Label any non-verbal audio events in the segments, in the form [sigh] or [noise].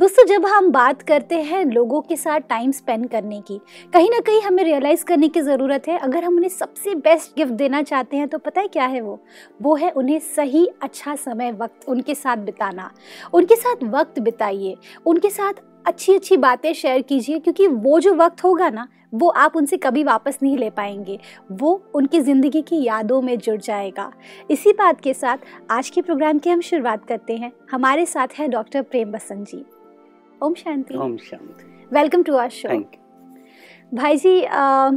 दोस्तों, जब हम बात करते हैं लोगों के साथ टाइम स्पेंड करने की, कहीं ना कहीं हमें रियलाइज़ करने की ज़रूरत है। अगर हम उन्हें सबसे बेस्ट गिफ्ट देना चाहते हैं तो पता है क्या है वो? वो है उन्हें सही अच्छा समय वक्त उनके साथ बिताना। उनके साथ वक्त बिताइए। उनके साथ अच्छी अच्छी बातें शेयर कीजिए क्योंकि वो जो वक्त होगा ना वो आप उनसे कभी वापस नहीं ले पाएँगे। वो उनकी ज़िंदगी की यादों में जुड़ जाएगा। इसी बात के साथ आज के प्रोग्राम की हम शुरुआत करते हैं। हमारे साथ है डॉक्टर प्रेम बसंत जी। ओम शांति। ओम शांति। वेलकम टू आर शो भाई जी आ,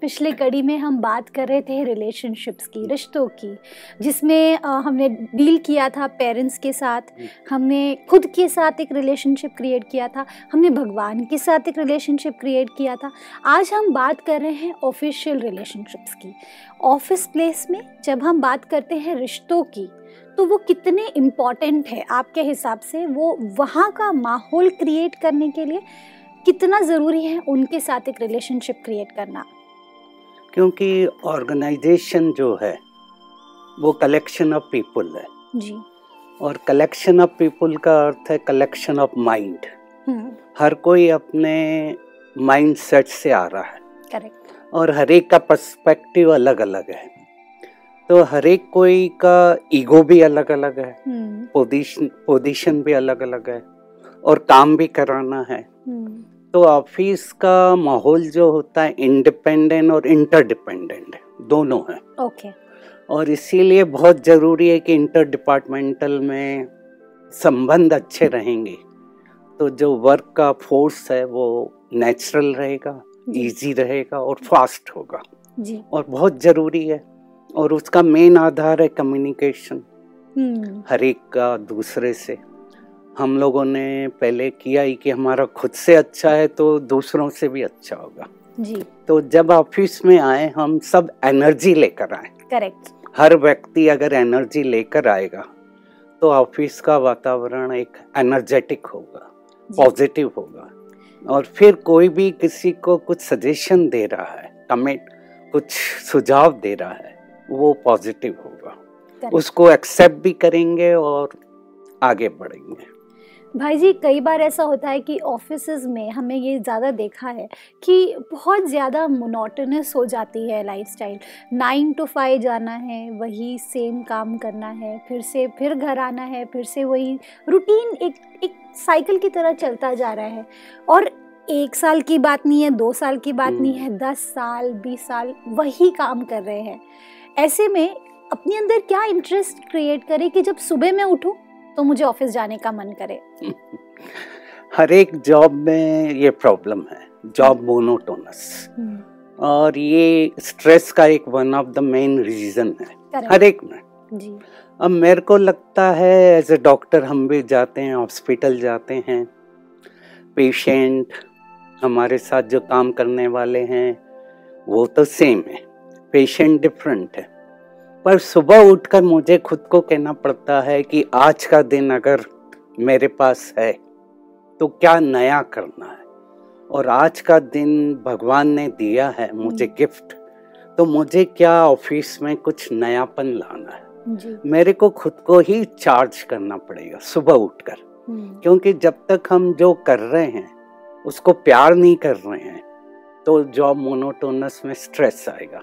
पिछले कड़ी में हम बात कर रहे थे रिलेशनशिप्स की रिश्तों की जिसमें हमने डील किया था पेरेंट्स के साथ हमने खुद के साथ एक रिलेशनशिप क्रिएट किया था हमने भगवान के साथ एक रिलेशनशिप क्रिएट किया था। आज हम बात कर रहे हैं ऑफिशियल रिलेशनशिप्स की। ऑफ़िस प्लेस में जब हम बात करते हैं रिश्तों की तो वो कितने इंपॉर्टेंट है आपके हिसाब से? वो वहाँ का माहौल क्रिएट करने के लिए कितना ज़रूरी है उनके साथ एक रिलेशनशिप क्रिएट करना? क्योंकि ऑर्गेनाइजेशन जो है वो कलेक्शन ऑफ़ पीपल है। जी। और कलेक्शन ऑफ़ पीपल का अर्थ है कलेक्शन ऑफ़ माइंड हम्म। हर कोई अपने माइंड सेट से आ रहा है। करेक्ट और हर एक का पर्सपेक्टिव अलग अलग है। तो हर एक कोई का ईगो भी अलग अलग है। हम्म। पोजीशन पोजीशन भी अलग अलग है। और काम भी कराना है। हम्म। तो ऑफ़िस का माहौल जो होता है इंडिपेंडेंट और इंटरडिपेंडेंट दोनों है। ओके और इसीलिए बहुत ज़रूरी है कि इंटर डिपार्टमेंटल में संबंध अच्छे रहेंगे। तो जो वर्क का फोर्स है वो नेचुरल रहेगा इजी रहेगा और फास्ट होगा। जी। और बहुत ज़रूरी है। और उसका मेन आधार है कम्युनिकेशन हम्म। हर एक का दूसरे से। हम लोगों ने पहले किया ही कि हमारा खुद से अच्छा है तो दूसरों से भी अच्छा होगा। जी। तो जब ऑफ़िस में आए हम सब एनर्जी लेकर आए। करेक्ट। हर व्यक्ति अगर एनर्जी लेकर आएगा तो ऑफ़िस का वातावरण एक एनर्जेटिक होगा पॉजिटिव होगा। और फिर कोई भी किसी को कुछ सजेशन दे रहा है कमेंट कुछ सुझाव दे रहा है वो पॉजिटिव होगा। उसको एक्सेप्ट भी करेंगे और आगे बढ़ेंगे। भाई जी कई बार ऐसा होता है कि ऑफिसेज में हमें ये ज़्यादा देखा है कि बहुत ज़्यादा मोनोटोनस हो जाती है लाइफस्टाइल नाइन टू फाइव जाना है वही सेम काम करना है फिर से फिर घर आना है फिर से वही रूटीन एक एक साइकिल की तरह चलता जा रहा है। और एक साल की बात नहीं है दो साल की बात नहीं है दस साल बीस साल वही काम कर रहे हैं। ऐसे में अपने अंदर क्या इंटरेस्ट क्रिएट करें कि जब सुबह मैं उठूं तो मुझे ऑफ़िस जाने का मन करे। [laughs] हर एक जॉब में ये प्रॉब्लम है जॉब मोनोटोनस। और ये स्ट्रेस का एक one of the main reason है हर एक में। जी। अब मेरे को लगता है एज ए डॉक्टर हम भी जाते हैं हॉस्पिटल जाते हैं। पेशेंट हमारे साथ जो काम करने वाले हैं वो तो सेम है। पेशेंट डिफरेंट है। पर सुबह उठकर मुझे खुद को कहना पड़ता है कि आज का दिन अगर मेरे पास है तो क्या नया करना है? और आज का दिन भगवान ने दिया है मुझे हम्म। गिफ्ट तो मुझे क्या ऑफ़िस में कुछ नयापन लाना है? जी। मेरे को खुद को ही चार्ज करना पड़ेगा सुबह उठकर। हम्म, क्योंकि जब तक हम जो कर रहे हैं उसको प्यार नहीं कर रहे हैं तो जॉब मोनोटोनस में स्ट्रेस आएगा।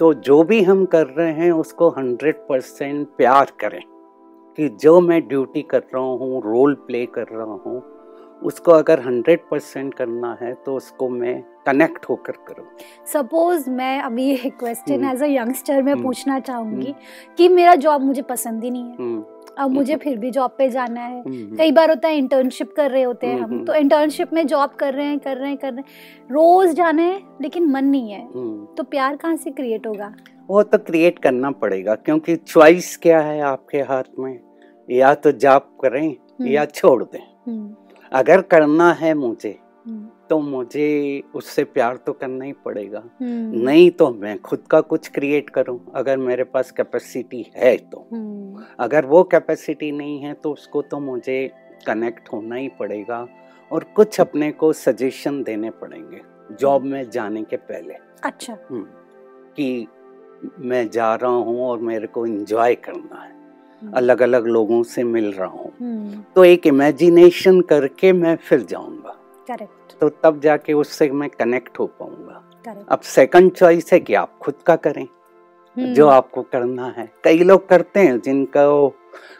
तो जो भी हम कर रहे हैं, उसको हंड्रेड परसेंट प्यार करें कि जो मैं ड्यूटी कर रहा हूँ रोल प्ले कर रहा हूँ उसको अगर हंड्रेड परसेंट करना है तो उसको मैं कनेक्ट होकर करूँ। सपोज़ मैं अभी ये question hmm. As a youngster में हम्म। पूछना चाहूँगी कि मेरा जॉब मुझे पसंद ही नहीं है। हम्म, अब मुझे फिर भी जॉब पे जाना है। हम्म, कई बार होता है इंटर्नशिप कर रहे होते हैं हम हम्म। तो इंटर्नशिप में जॉब कर रहे हैं कर रहे हैं कर रहे हैं। रोज जाना है लेकिन मन नहीं है। हम्म। तो प्यार कहाँ से क्रिएट होगा? वो तो क्रिएट करना पड़ेगा क्योंकि चॉइस क्या है आपके हाथ में? या तो जॉब करें हम्म। या छोड़ दें। हम्म, अगर करना है मुझे हम्म, तो मुझे उससे प्यार तो करना ही पड़ेगा। हम्म, नहीं तो मैं खुद का कुछ क्रिएट करूँ अगर मेरे पास कैपेसिटी है तो। हम्म, अगर वो कैपेसिटी नहीं है तो उसको तो मुझे कनेक्ट होना ही पड़ेगा और कुछ अपने को सजेशन देने पड़ेंगे जॉब में जाने के पहले। अच्छा। कि मैं जा रहा हूँ और मेरे को एंजॉय करना है। अलग अलग लोगों से मिल रहा हूँ। हम्म, तो एक इमेजिनेशन करके मैं फिर जाऊँगा। करेक्ट तो तब जाके उससे मैं कनेक्ट हो पाऊँगा। अब सेकंड चॉइस है कि आप खुद का करें। हम्म, जो आपको करना है। कई लोग करते हैं जिनका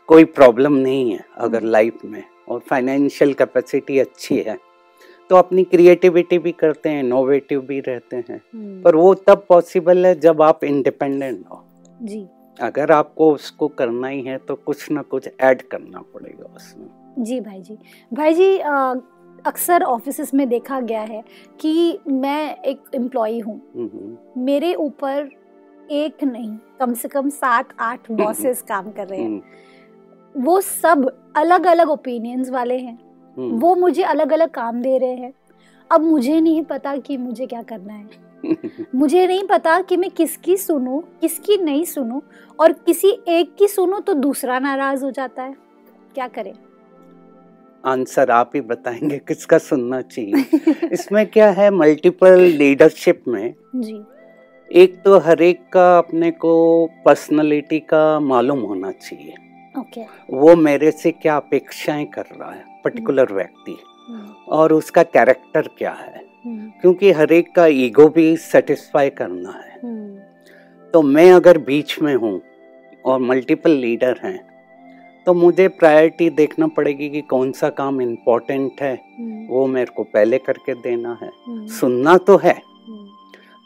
कोई प्रॉब्लम नहीं है अगर हम्म। लाइफ में। और फाइनेंशियल कैपेसिटी अच्छी है। तो अपनी क्रिएटिविटी भी करते हैं इनोवेटिव भी रहते हैं। हम्म, पर वो तब पॉसिबल है जब आप इंडिपेंडेंट हो। जी। अगर आपको उसको करना ही है तो कुछ ना कुछ ऐड करना पड़ेगा उसमें। जी भाई जी। भाई जी अक्सर ऑफ़िस में देखा गया है कि मैं एक एम्प्लॉय हूँ। हम्म, मेरे ऊपर एक नहीं कम से कम सात आठ बॉसेस काम कर रहे हैं। हम्म, वो सब अलग अलग ओपिनियंस वाले हैं। हम्म, वो मुझे अलग अलग काम दे रहे हैं। अब मुझे नहीं पता कि मुझे क्या करना है। मुझे नहीं पता कि मैं किसकी सुनूं किसकी नहीं सुनूं और किसी एक की सुनूं तो दूसरा नाराज़ हो जाता है। क्या करें? आंसर आप ही बताएँगे किसका सुनना चाहिए। इसमें क्या है मल्टीपल लीडरशिप में [laughs] जी। एक तो हर एक का अपने को पर्सनालिटी का मालूम होना चाहिए। ओके। वो मेरे से क्या अपेक्षाएँ कर रहा है पर्टिकुलर व्यक्ति। और उसका कैरेक्टर क्या है। क्योंकि हर एक का ईगो भी सेटिस्फाई करना है। तो मैं अगर बीच में हूँ और मल्टीपल लीडर हैं तो मुझे प्रायोरिटी देखना पड़ेगी कि कौन सा काम इम्पोर्टेंट है वो मेरे को पहले करके देना है। सुनना तो है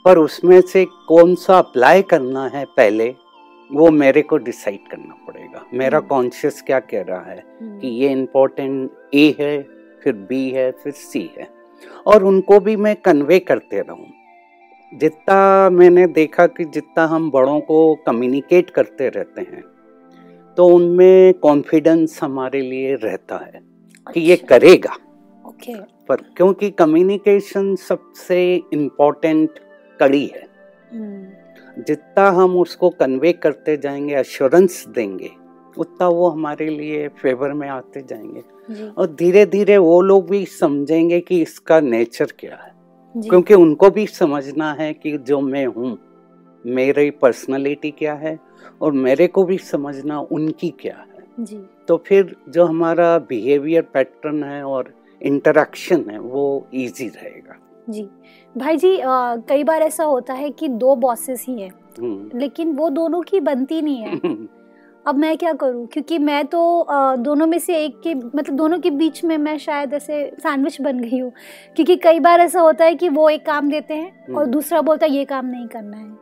पर उसमें से कौन सा अप्लाई करना है पहले वो मेरे को डिसाइड करना पड़ेगा। मेरा हम्म। कॉन्शियस क्या कह रहा है कि ये इम्पोर्टेंट ए है फिर बी है फिर सी है। और उनको भी मैं कन्वे करते रहूँ। जितना मैंने देखा कि जितना हम बड़ों को कम्युनिकेट करते रहते हैं तो उनमें कॉन्फिडेंस हमारे लिए रहता है कि ये करेगा। ओके। पर क्योंकि कम्युनिकेशन सबसे इम्पोर्टेंट कड़ी है। जितना हम उसको कन्वे करते जाएँगे अश्योरेंस देंगे उतना वो हमारे लिए फेवर में आते जाएँगे। और धीरे धीरे वो लोग भी समझेंगे कि इसका नेचर क्या है। क्योंकि उनको भी समझना है कि जो मैं हूँ मेरी पर्सनालिटी क्या है और मेरे को भी समझना उनकी क्या है। जी। तो फिर जो हमारा बिहेवियर पैटर्न है और इंटरेक्शन है वो इजी रहेगा। जी। भाई जी अ, कई बार ऐसा होता है कि दो बॉसेस ही हैं हम्म। लेकिन वो दोनों की बनती नहीं है। [laughs] अब मैं क्या करूँ? क्योंकि मैं तो दोनों में से एक के मतलब दोनों के बीच में मैं शायद ऐसे सैंडविच बन गई हूँ। क्योंकि कई बार ऐसा होता है कि वो एक काम देते हैं और हम्म। दूसरा बोलता है ये काम नहीं करना है।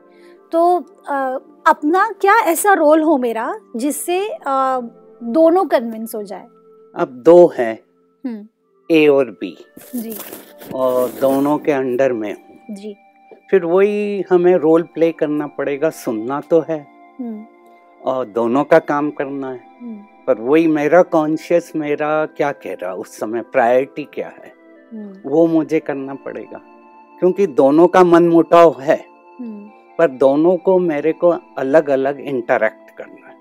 तो अ, अपना क्या ऐसा रोल हो मेरा जिससे अ, दोनों कन्विंस हो जाए? अब दो हैं। हम्म। ए और बी जी। और दोनों के अंडर में जी। फिर वही हमें रोल प्ले करना पड़ेगा सुनना तो है। हम्म। और दोनों का काम करना है। हम्म। पर वही मेरा कॉन्शियस मेरा क्या कह रहा उस समय प्रायोरिटी क्या है? हम्म। वो मुझे करना पड़ेगा। क्योंकि दोनों का मन मुटाव है हम्म, पर दोनों को मेरे को अलग अलग इंटरेक्ट करना है।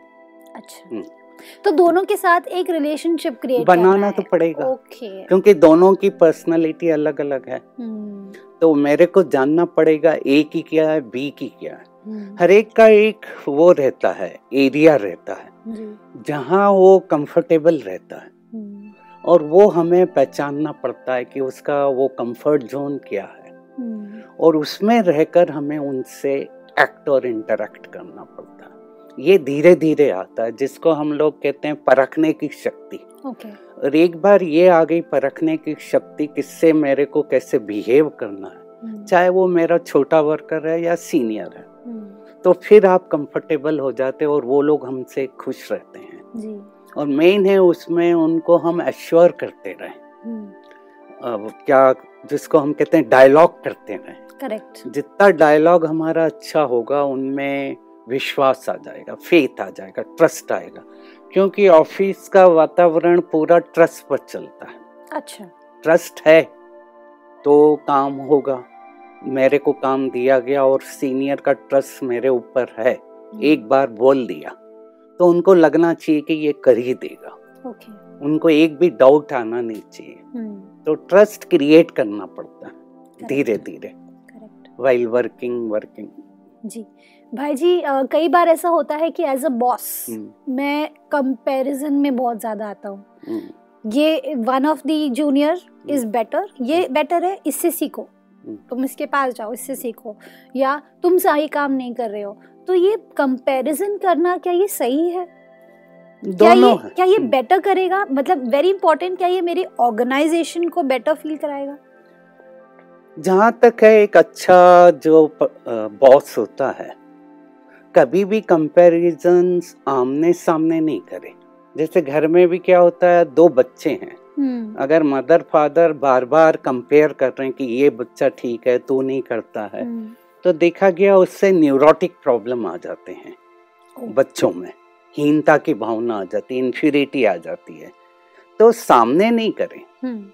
अच्छा। तो दोनों के साथ एक रिलेशनशिप क्रिएट बनाना तो पड़ेगा। ओके क्योंकि दोनों की पर्सनालिटी अलग अलग है तो मेरे को जानना पड़ेगा ए की क्या है बी की क्या है। हर एक का एक वो रहता है एरिया रहता है जहाँ वो कंफर्टेबल रहता है। हम्म, और वो हमें पहचानना पड़ता है कि उसका वो कंफर्ट जोन क्या है। हम्म, और उसमें रहकर हमें उनसे एक्ट और इंटरेक्ट करना पड़ता है। ये धीरे धीरे आता है जिसको हम लोग कहते हैं परखने की शक्ति। ओके। और एक बार ये आ गई परखने की शक्ति किससे मेरे को कैसे बिहेव करना है। हम्म, चाहे वो मेरा छोटा वर्कर है या सीनियर है। हम्म, तो फिर आप कंफर्टेबल हो जाते और वो लोग हमसे खुश रहते हैं। जी। और मेन है उसमें उनको हम एश्योर करते रहें। हम्म, क्या जिसको हम कहते हैं डायलॉग करते रहें। करेक्ट जितना डायलॉग हमारा अच्छा होगा उनमें विश्वास आ जाएगा फेथ आ जाएगा ट्रस्ट आएगा। क्योंकि ऑफ़िस का वातावरण पूरा ट्रस्ट पर चलता है। अच्छा। ट्रस्ट है तो काम होगा। मेरे को काम दिया गया और सीनियर का ट्रस्ट मेरे ऊपर है। एक बार बोल दिया। तो उनको लगना चाहिए कि ये कर ही देगा। ओके उनको एक भी डाउट आना नहीं चाहिए। हम्म तो ट्रस्ट क्रिएट करना पड़ता है। धीरे धीरे वाइल वर्किंग वर्किंग जी। भाई जी अ, कई बार ऐसा होता है कि एज अ बॉस। मैं कंपैरिजन में बहुत ज़्यादा आता हूँ। ये one of the junior is better ये बेटर है इससे सीखो। तुम इसके पास जाओ इससे सीखो। या तुम सही काम नहीं कर रहे हो। तो ये कंपैरिजन करना क्या ये सही है? क्या ये क्या ये हम्म। बेटर करेगा? मतलब वेरी इंपॉर्टेंट क्या ये मेरी ऑर्गेनाइजेशन को बेटर फील कराएगा? जहाँ तक है एक अच्छा जो बॉस होता है कभी भी कंपैरिजन आमने सामने नहीं करे। जैसे घर में भी क्या होता है दो बच्चे हैं। हम्म अगर मदर फादर बार बार कंपेयर कर रहे हैं कि ये बच्चा ठीक है तू नहीं करता है हम्म, तो देखा गया उससे न्यूरोटिक प्रॉब्लम आ जाते हैं बच्चों में। हीनता की भावना आ जाती है इन्फ्यूरिटी आ जाती है। तो सामने नहीं करें। हम्म,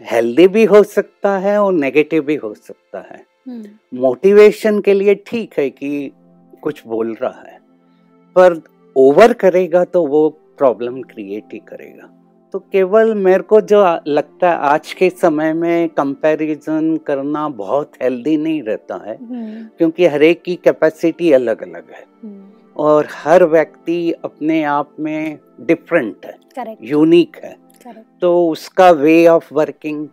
हेल्दी भी हो सकता है और नेगेटिव भी हो सकता है। हम्म, मोटिवेशन के लिए ठीक है कि कुछ बोल रहा है पर ओवर करेगा तो वो प्रॉब्लम क्रिएट ही करेगा। तो केवल मेरे को जो लगता है आज के समय में कंपैरिजन करना बहुत हेल्दी नहीं रहता है हम्म, क्योंकि हर एक की कैपेसिटी अलग अलग है। हम्म, और हर व्यक्ति अपने आप में डिफरेंट है यूनिक है। तो उसका वे ऑफ़ वर्किंग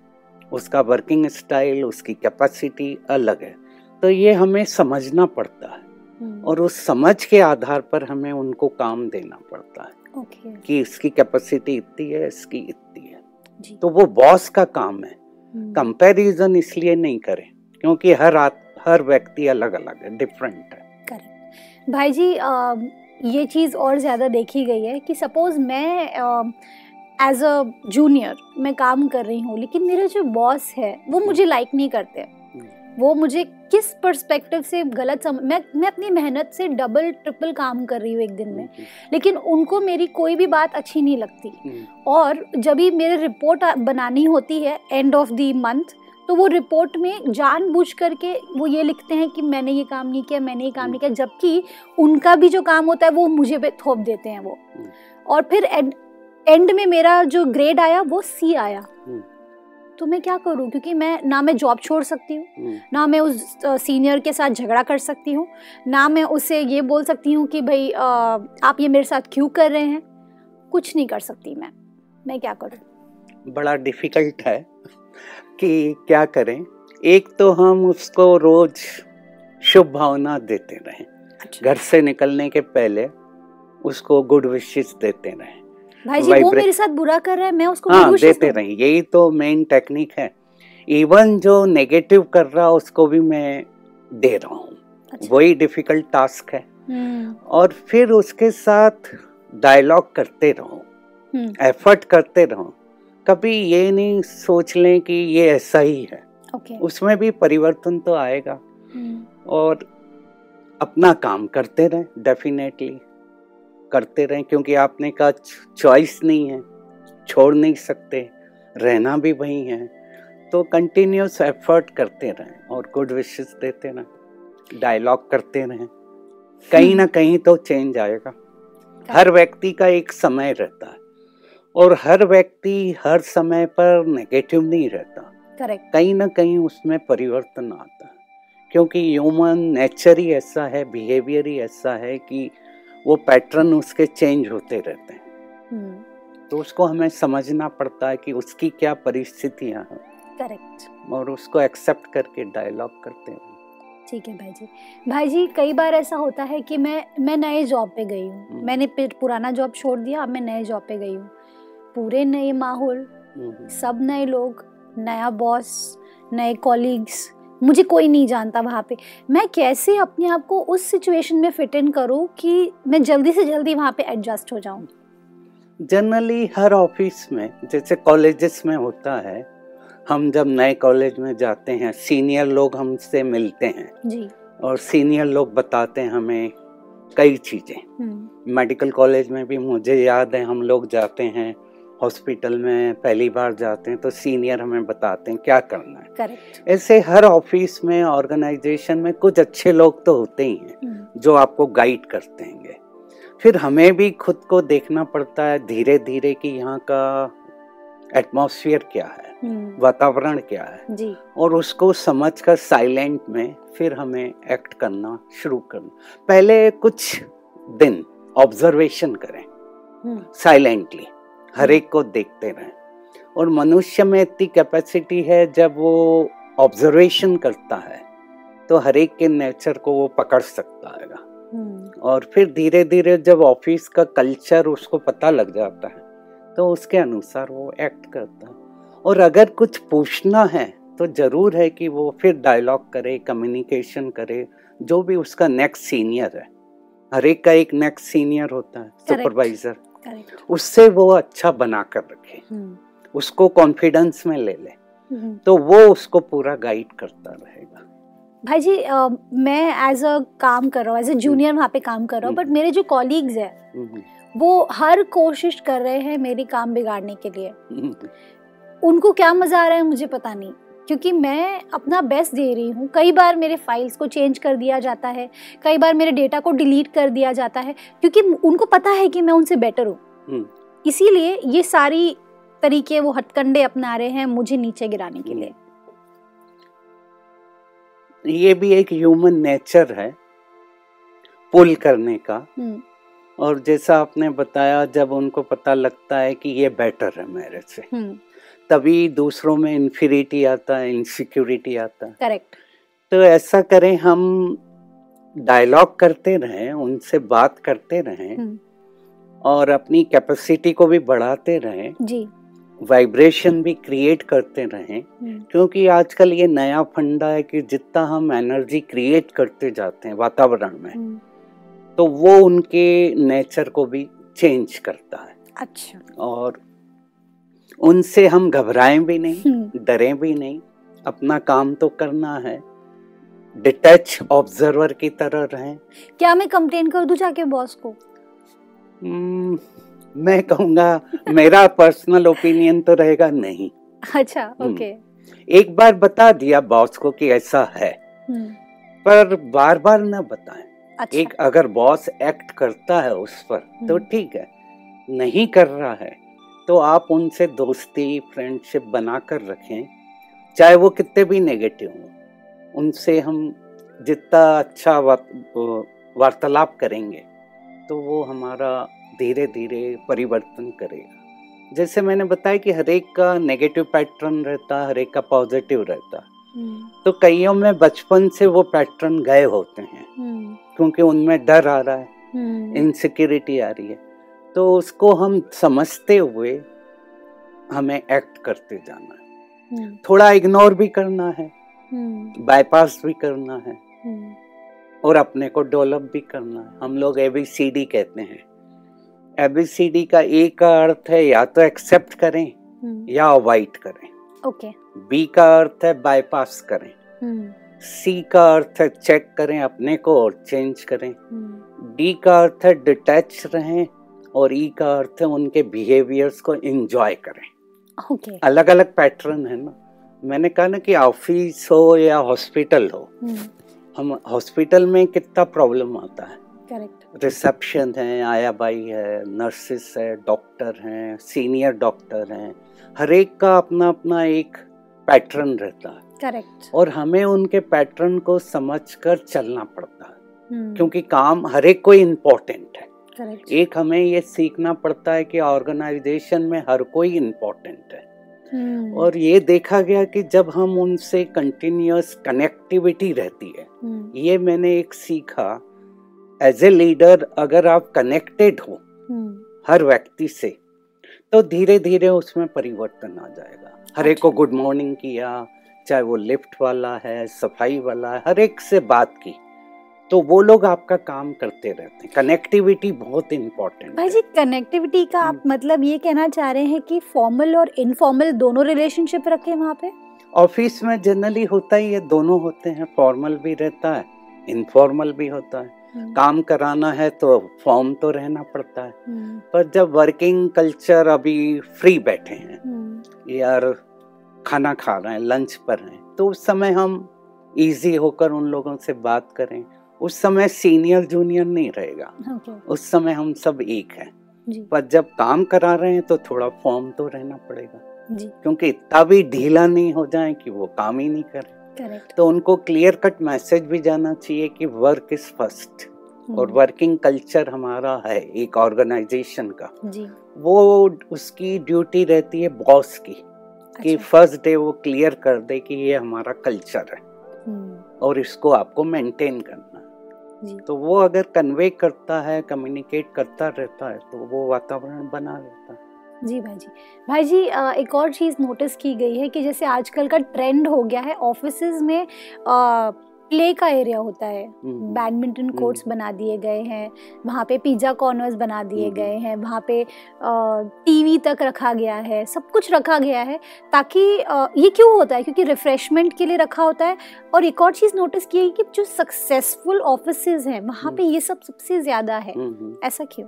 उसका वर्किंग स्टाइल उसकी कैपेसिटी अलग है। तो ये हमें समझना पड़ता है। हम्म, और उस समझ के आधार पर हमें उनको काम देना पड़ता है। कि इसकी कैपेसिटी इतनी है इसकी इतनी है। जी। तो वो बॉस का काम है। हम्म, कंपैरिजन इसलिए नहीं करें क्योंकि हर हर व्यक्ति अलग अलग है डिफरेंट है। करेक्ट भाई जी अ, ये चीज़ और ज़्यादा देखी गई है कि सपोज़ मैं एज अ जूनियर मैं काम कर रही हूँ लेकिन मेरा जो बॉस है वो मुझे लाइक नहीं करते। वो मुझे किस पर्सपेक्टिव से गलत सम मैं मैं अपनी मेहनत से डबल ट्रिपल काम कर रही हूँ एक दिन में। लेकिन उनको मेरी कोई भी बात अच्छी नहीं लगती। हम्म, और जब भी मेरे रिपोर्ट बनानी होती है एंड ऑफ़ द मंथ तो वो रिपोर्ट में जानबूझ करके वो ये लिखते हैं कि मैंने ये काम नहीं किया मैंने ये काम नहीं किया जबकि उनका भी जो काम होता है वो मुझे पे थोप देते हैं वो। हम्म। और फिर एंड एंड में मेरा जो ग्रेड आया वो सी आया। तो मैं क्या करूँ? क्योंकि मैं ना मैं जॉब छोड़ सकती हूँ हम्म, ना मैं उस सीनियर के साथ झगड़ा कर सकती हूँ ना मैं उसे ये बोल सकती हूँ कि भाई आप ये मेरे साथ क्यों कर रहे हैं? कुछ नहीं कर सकती मैं। मैं क्या करूँ? बड़ा डिफ़िकल्ट है कि क्या करें? एक तो हम उसको रोज शुभ भावना देते रहें। घर से निकलने के पहले उसको गुड विशेष देते रहें। भाई जी वो मेरे साथ बुरा कर रहा है मैं उसको हाँ देते। रहें यही तो मेन टेक्निक है। इवन जो नेगेटिव कर रहा उसको भी मैं दे रहा हूँ। अच्छा। वही डिफ़िकल्ट टास्क है। हम्म, और फिर उसके साथ डायलॉग करते रहो। हम्म, एफर्ट करते रहो। कभी ये नहीं सोच लें कि ये ऐसा ही है। ओके उसमें भी परिवर्तन तो आएगा। हम्म, और अपना काम करते रहें डेफिनेटली करते रहें क्योंकि आपने कहा चॉइस नहीं है छोड़ नहीं सकते रहना भी वही है। तो कंटिन्यूस एफर्ट करते रहें और गुड विशेस देते रहें डायलॉग करते रहें। कहीं ना कहीं तो चेंज आएगा। हर व्यक्ति का एक समय रहता है और हर व्यक्ति हर समय पर नेगेटिव नहीं रहता। करेक्ट कहीं ना कहीं उसमें परिवर्तन आता है क्योंकि ह्यूमन नेचर ही ऐसा है बिहेवियर ही ऐसा है कि वो पैटर्न उसके चेंज होते रहते हैं। हम्म, तो उसको हमें समझना पड़ता है कि उसकी क्या परिस्थितियाँ हैं। करेक्ट। और उसको एक्सेप्ट करके डायलॉग करते हैं। ठीक है भाई जी भाई जी कई बार ऐसा होता है कि मैं मैं नए जॉब पे गई हूँ। हम्म। मैंने पुराना जॉब छोड़ दिया अब मैं नए जॉब पे गई हूँ। पूरे नए माहौल हम्म, सब नए लोग नया बॉस नए कॉलीग्स मुझे कोई नहीं जानता वहाँ पे। मैं कैसे अपने आप को उस सिचुएशन में फिट इन करूँ कि मैं जल्दी से जल्दी वहाँ पे एडजस्ट हो जाऊँ? जनरली हर ऑफ़िस में जैसे कॉलेजेस में होता है हम जब नए कॉलेज में जाते हैं सीनियर लोग हमसे मिलते हैं। जी। और सीनियर लोग बताते हैं हमें कई चीज़ें। हम्म। मेडिकल कॉलेज में भी मुझे याद है हम लोग जाते हैं हॉस्पिटल में पहली बार जाते हैं तो सीनियर हमें बताते हैं क्या करना है। करेक्ट ऐसे हर ऑफ़िस में ऑर्गेनाइजेशन में कुछ अच्छे लोग तो होते ही हैं जो आपको गाइड करते हैं फिर हमें भी खुद को देखना पड़ता है धीरे धीरे कि यहाँ का एटमॉस्फेयर क्या है वातावरण क्या है। जी। और उसको समझ कर साइलेंट में फिर हमें एक्ट करना शुरू करना। पहले कुछ दिन ऑब्जर्वेशन करें। साइलेंटली हर एक को देखते रहें। और मनुष्य में इतनी कैपेसिटी है जब वो ऑब्जर्वेशन करता है तो हर एक के नेचर को वो पकड़ सकता है और फिर धीरे धीरे जब ऑफ़िस का कल्चर उसको पता लग जाता है तो उसके अनुसार वो एक्ट करता है। और अगर कुछ पूछना है तो ज़रूर है कि वो फिर डायलॉग करे कम्युनिकेशन करे जो भी उसका नेक्स्ट सीनियर है। हर एक का एक नेक्स्ट सीनियर होता है सुपरवाइजर उससे वो अच्छा बना कर रखे। हम्म। उसको कॉन्फिडेंस में ले ले। हम्म। तो वो उसको पूरा गाइड करता रहेगा। भाई जी आ, मैं एज अ काम कर रहा हूँ एज अ जूनियर वहाँ पे काम कर रहा हूँ बट हम्म। मेरे जो कॉलीग्स हैं वो हर कोशिश कर रहे हैं मेरी काम बिगाड़ने के लिए। उनको क्या मज़ा आ रहा है मुझे पता नहीं। क्योंकि मैं अपना बेस्ट दे रही हूँ कई बार मेरे फाइल्स को चेंज कर दिया जाता है कई बार मेरे डेटा को डिलीट कर दिया जाता है क्योंकि उनको पता है कि मैं उनसे बेटर हूँ हम्म। इसीलिए ये सारी तरीके वो हथकंडे अपना रहे हैं मुझे नीचे गिराने के लिए ये भी एक ह्यूमन नेचर है पुल करने का हम्म। और जैसा आपने बताया जब उनको पता लगता है कि ये बेटर है मेरे से हम्म। तभी दूसरों में इन्फिनिटी आता है इनसिक्योरिटी आता है करेक्ट तो ऐसा करें हम डायलॉग करते रहें उनसे बात करते रहें हम्म। और अपनी कैपेसिटी को भी बढ़ाते रहें जी वाइब्रेशन भी क्रिएट करते रहें हम्म। क्योंकि आजकल ये नया फंडा है कि जितना हम एनर्जी क्रिएट करते जाते हैं वातावरण में हम्म। तो वो उनके नेचर को भी चेंज करता है अच्छा और उनसे हम घबराएँ भी नहीं हम्म। डरें भी नहीं। अपना काम तो करना है। डिटैच ऑब्जर्वर की तरह रहें। क्या मैं कंप्लेन कर दूँ जाके बॉस को? Hmm, मैं कहूँगा मेरा पर्सनल ओपिनियन तो रहेगा नहीं। अच्छा। ओके एक बार बता दिया बॉस को कि ऐसा है। हम्म। पर बार बार ना बताएँ। अच्छा। एक अगर बॉस एक्ट करता है उस पर तो ठीक है। नहीं कर रहा है। तो आप उनसे दोस्ती फ्रेंडशिप बना कर रखें चाहे वो कितने भी नेगेटिव हों उनसे हम जितना अच्छा वार्तालाप करेंगे तो वो हमारा धीरे धीरे परिवर्तन करेगा जैसे मैंने बताया कि हर एक का नेगेटिव पैटर्न रहता है हर एक का पॉजिटिव रहता है हम्म। तो कईयों में बचपन से वो पैटर्न गए होते हैं हम्म। क्योंकि उनमें डर आ रहा है इनसिक्योरिटी हम्म। आ रही है तो उसको हम समझते हुए हमें एक्ट करते जाना है। हम्म। थोड़ा इग्नोर भी करना है। बाईपास हम्म। भी करना है। हम्म। और अपने को डेवलप भी करना है। हम लोग एबीसीडी कहते हैं। एबीसीडी का ए का अर्थ है या तो एक्सेप्ट करें या अवॉइड करें। ओके बी का अर्थ है बाईपास करें। सी का अर्थ है चेक करें अपने को और चेंज करें। डी का अर्थ है डिटैच रहें। और ई का अर्थ है उनके बिहेवियर्स को इंजॉय करें। Okay. अलग अलग पैटर्न है ना। मैंने कहा ना कि ऑफ़िस हो या हॉस्पिटल हो hmm. हम हॉस्पिटल में कितना प्रॉब्लम आता है। करेक्ट रिसेप्शन है आया बाई है नर्सिस है डॉक्टर हैं सीनियर डॉक्टर हैं। हर एक का अपना अपना एक पैटर्न रहता है। करेक्ट और हमें उनके पैटर्न को समझकर चलना पड़ता है। Hmm. क्योंकि काम हर एक को इम्पोर्टेंट है। Correct. एक हमें ये सीखना पड़ता है कि ऑर्गेनाइजेशन में हर कोई इम्पोर्टेंट है hmm. और ये देखा गया कि जब हम उनसे कंटिन्यूस कनेक्टिविटी रहती है hmm. ये मैंने एक सीखा एज ए लीडर अगर आप कनेक्टेड हो hmm. हर व्यक्ति से तो धीरे धीरे उसमें परिवर्तन आ जाएगा हर एक को गुड अच्छा। मॉर्निंग किया चाहे वो लिफ्ट वाला है सफ़ाई वाला है हर एक से बात की तो वो लोग आपका काम करते रहते हैं। कनेक्टिविटी बहुत इम्पोर्टेंट भाई जी कनेक्टिविटी का आप हम्म। मतलब ये कहना चाह रहे हैं कि फॉर्मल और इनफॉर्मल दोनों रिलेशनशिप रखे वहाँ पे? ऑफ़िस में जनरली होता ही है दोनों होते हैं। फॉर्मल भी रहता है इनफॉर्मल भी होता है। हम्म, काम कराना है तो फॉर्म तो रहना पड़ता है। हम्म, पर जब वर्किंग कल्चर अभी फ्री बैठे हैं यार खाना खा रहे हैं लंच पर हैं तो उस समय हम इजी होकर उन लोगों से बात करें। उस समय सीनियर जूनियर नहीं रहेगा। ओके उस समय हम सब एक हैं। जी। पर जब काम करा रहे हैं तो थोड़ा फॉर्म तो रहना पड़ेगा। जी। क्योंकि इतना भी ढीला नहीं हो जाए कि वो काम ही नहीं करें। तो उनको क्लियर कट मैसेज भी जाना चाहिए कि वर्क इज़ फ़र्स्ट और वर्किंग कल्चर हमारा है एक ऑर्गेनाइजेशन का। जी। वो उसकी ड्यूटी रहती है बॉस की कि अच्छा, फ़र्स्ट डे वो क्लियर कर दे कि ये हमारा कल्चर है। हम्म, और इसको आपको मेंटेन करना। है तो वो अगर कन्वे करता है कम्युनिकेट करता रहता है तो वो वातावरण बना रहता है। जी भाई जी। भाई जी एक और चीज़ नोटिस की गई है कि जैसे आजकल का ट्रेंड हो गया है ऑफिसज़ में प्ले का एरिया होता है। हम्म, बैडमिंटन कोर्ट्स हम्म। बना दिए गए हैं वहाँ पे पिज़्ज़ा कॉर्नर्स बना दिए हम्म। गए हैं वहाँ पे टीवी तक रखा गया है सब कुछ रखा गया है ताकि ये क्यों होता है? क्योंकि रिफ्रेशमेंट के लिए रखा होता है और एक और चीज़ नोटिस की है कि जो सक्सेसफुल ऑफ़िस हैं वहाँ पे ये सब सबसे ज़्यादा है। हम्म, हम्म। ऐसा क्यों?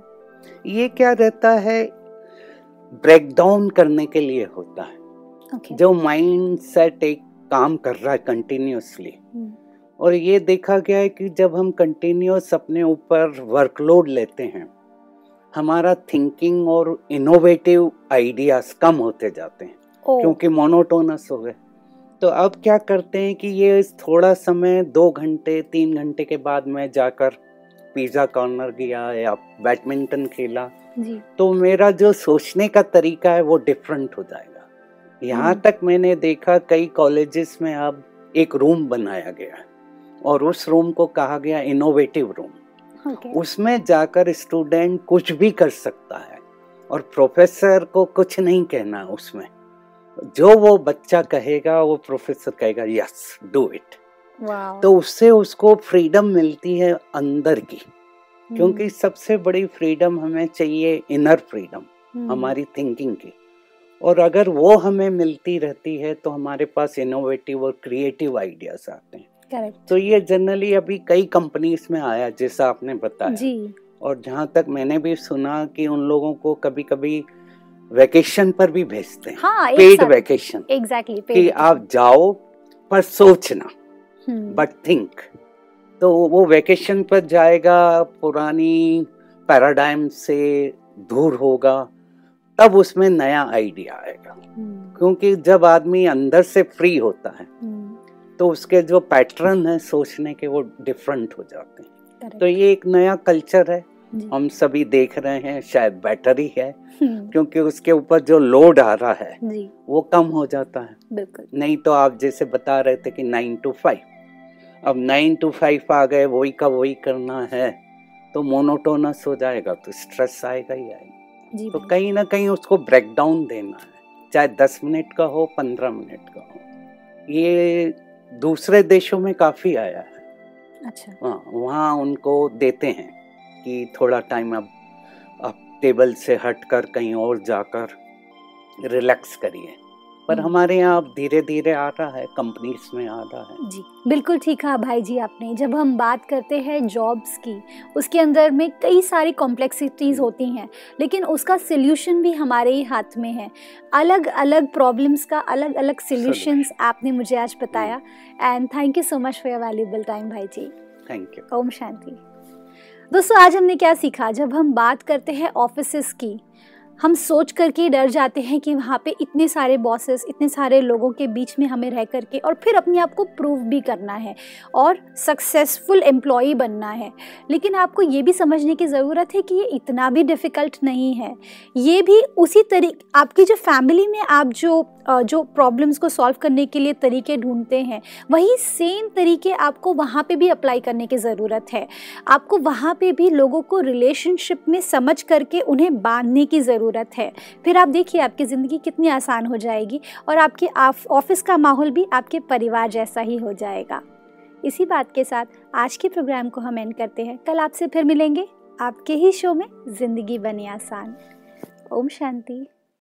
ये क्या रहता है? ब्रेक डाउन करने के लिए होता है। ओके जो माइंड सेट एक काम कर रहा है कंटिन्यूसली हम्म, और ये देखा गया है कि जब हम कंटिन्यूस अपने ऊपर वर्कलोड लेते हैं हमारा थिंकिंग और इनोवेटिव आइडियाज़ कम होते जाते हैं क्योंकि मोनोटोनस हो गए। तो अब क्या करते हैं कि ये थोड़ा समय दो घंटे तीन घंटे के बाद मैं जाकर पिज़्ज़ा कॉर्नर गया या बैडमिंटन खेला जी। तो मेरा जो सोचने का तरीका है वो डिफरेंट हो जाएगा। यहाँ हम्म। तक मैंने देखा कई कॉलेजेस में अब एक रूम बनाया गया है। और उस रूम को कहा गया इनोवेटिव रूम ओके उसमें जाकर स्टूडेंट कुछ भी कर सकता है और प्रोफेसर को कुछ नहीं कहना उसमें। जो वो बच्चा कहेगा वो प्रोफेसर कहेगा यस डू इट तो उससे उसको फ्रीडम मिलती है अंदर की हम्म, क्योंकि सबसे बड़ी फ्रीडम हमें चाहिए इनर फ्रीडम हम्म, हमारी थिंकिंग की। और अगर वो हमें मिलती रहती है तो हमारे पास इनोवेटिव और क्रिएटिव आइडियाज़ आते हैं। करेक्ट तो ये जनरली अभी कई कंपनीज़ में आया जैसा आपने बताया। जी। और जहाँ तक मैंने भी सुना कि उन लोगों को कभी कभी वेकेशन पर भी भेजते हैं। हाँ पेड वेकेशन एग्जैक्टली कि आप जाओ पर सोचना। हम्म, बट थिंक तो वो वेकेशन पर जाएगा पुरानी पैराडाइम से दूर होगा तब उसमें नया आइडिया आएगा। हम्म, क्योंकि जब आदमी अंदर से फ्री होता है हम्म, तो उसके जो पैटर्न है सोचने के वो डिफरेंट हो जाते हैं। Correct, तो ये एक नया कल्चर है। हम सभी देख रहे हैं शायद बेटर ही है हम्म, क्योंकि उसके ऊपर जो लोड आ रहा है जी। वो कम हो जाता है। बिल्कुल। नहीं तो आप जैसे बता रहे थे कि नाइन टू फाइव अब नाइन टू फाइव आ गए वही का वही करना है तो मोनोटोनस हो जाएगा तो स्ट्रेस आएगा ही आएगा। जी तो कहीं ना कहीं उसको ब्रेक डाउन देना है चाहे दस मिनट का हो पंद्रह मिनट का हो। ये दूसरे देशों में काफ़ी आया है। अच्छा। हाँ वहाँ उनको देते हैं कि थोड़ा टाइम अब आप टेबल से हटकर कहीं और जाकर रिलैक्स करिए। पर हम्म। हमारे यहाँ अब धीरे धीरे आ रहा है कंपनीज़ में आ रहा है। जी बिल्कुल ठीक कहा भाई जी आपने। जब हम बात करते हैं जॉब्स की उसके अंदर में कई सारी कॉम्प्लेक्सिटीज़ होती हैं लेकिन उसका सिल्यूशन भी हमारे ही हाथ में है। अलग अलग प्रॉब्लम्स का अलग अलग सॉल्यूशंस आपने मुझे आज बताया। And thank you so much for your valuable time भाई जी। Thank you Om Shanti. दोस्तों आज हमने क्या सीखा? जब हम बात करते हैं ऑफिसेस की हम सोच करके डर जाते हैं कि वहाँ पे इतने सारे बॉसेस इतने सारे लोगों के बीच में हमें रह करके और फिर अपने आप को प्रूव भी करना है और सक्सेसफुल एम्प्लॉई बनना है। लेकिन आपको ये भी समझने की ज़रूरत है कि ये इतना भी डिफ़िकल्ट नहीं है। ये भी उसी तरीके आपकी जो फैमिली में आप जो जो प्रॉब्लम्स को सॉल्व करने के लिए तरीके ढूंढते हैं, वही सेम तरीके आपको वहाँ पे भी अप्लाई करने की ज़रूरत है। आपको वहाँ पे भी लोगों को रिलेशनशिप में समझ करके उन्हें बांधने की ज़रूरत है। फिर आप देखिए आपकी ज़िंदगी कितनी आसान हो जाएगी और आपके ऑफ़िस का माहौल भी आपके परिवार जैसा ही हो जाएगा। इसी बात के साथ आज के प्रोग्राम को हम एंड करते हैं। कल आपसे फिर मिलेंगे। आपके ही शो में ज़िंदगी बने आसान। ओम शांति।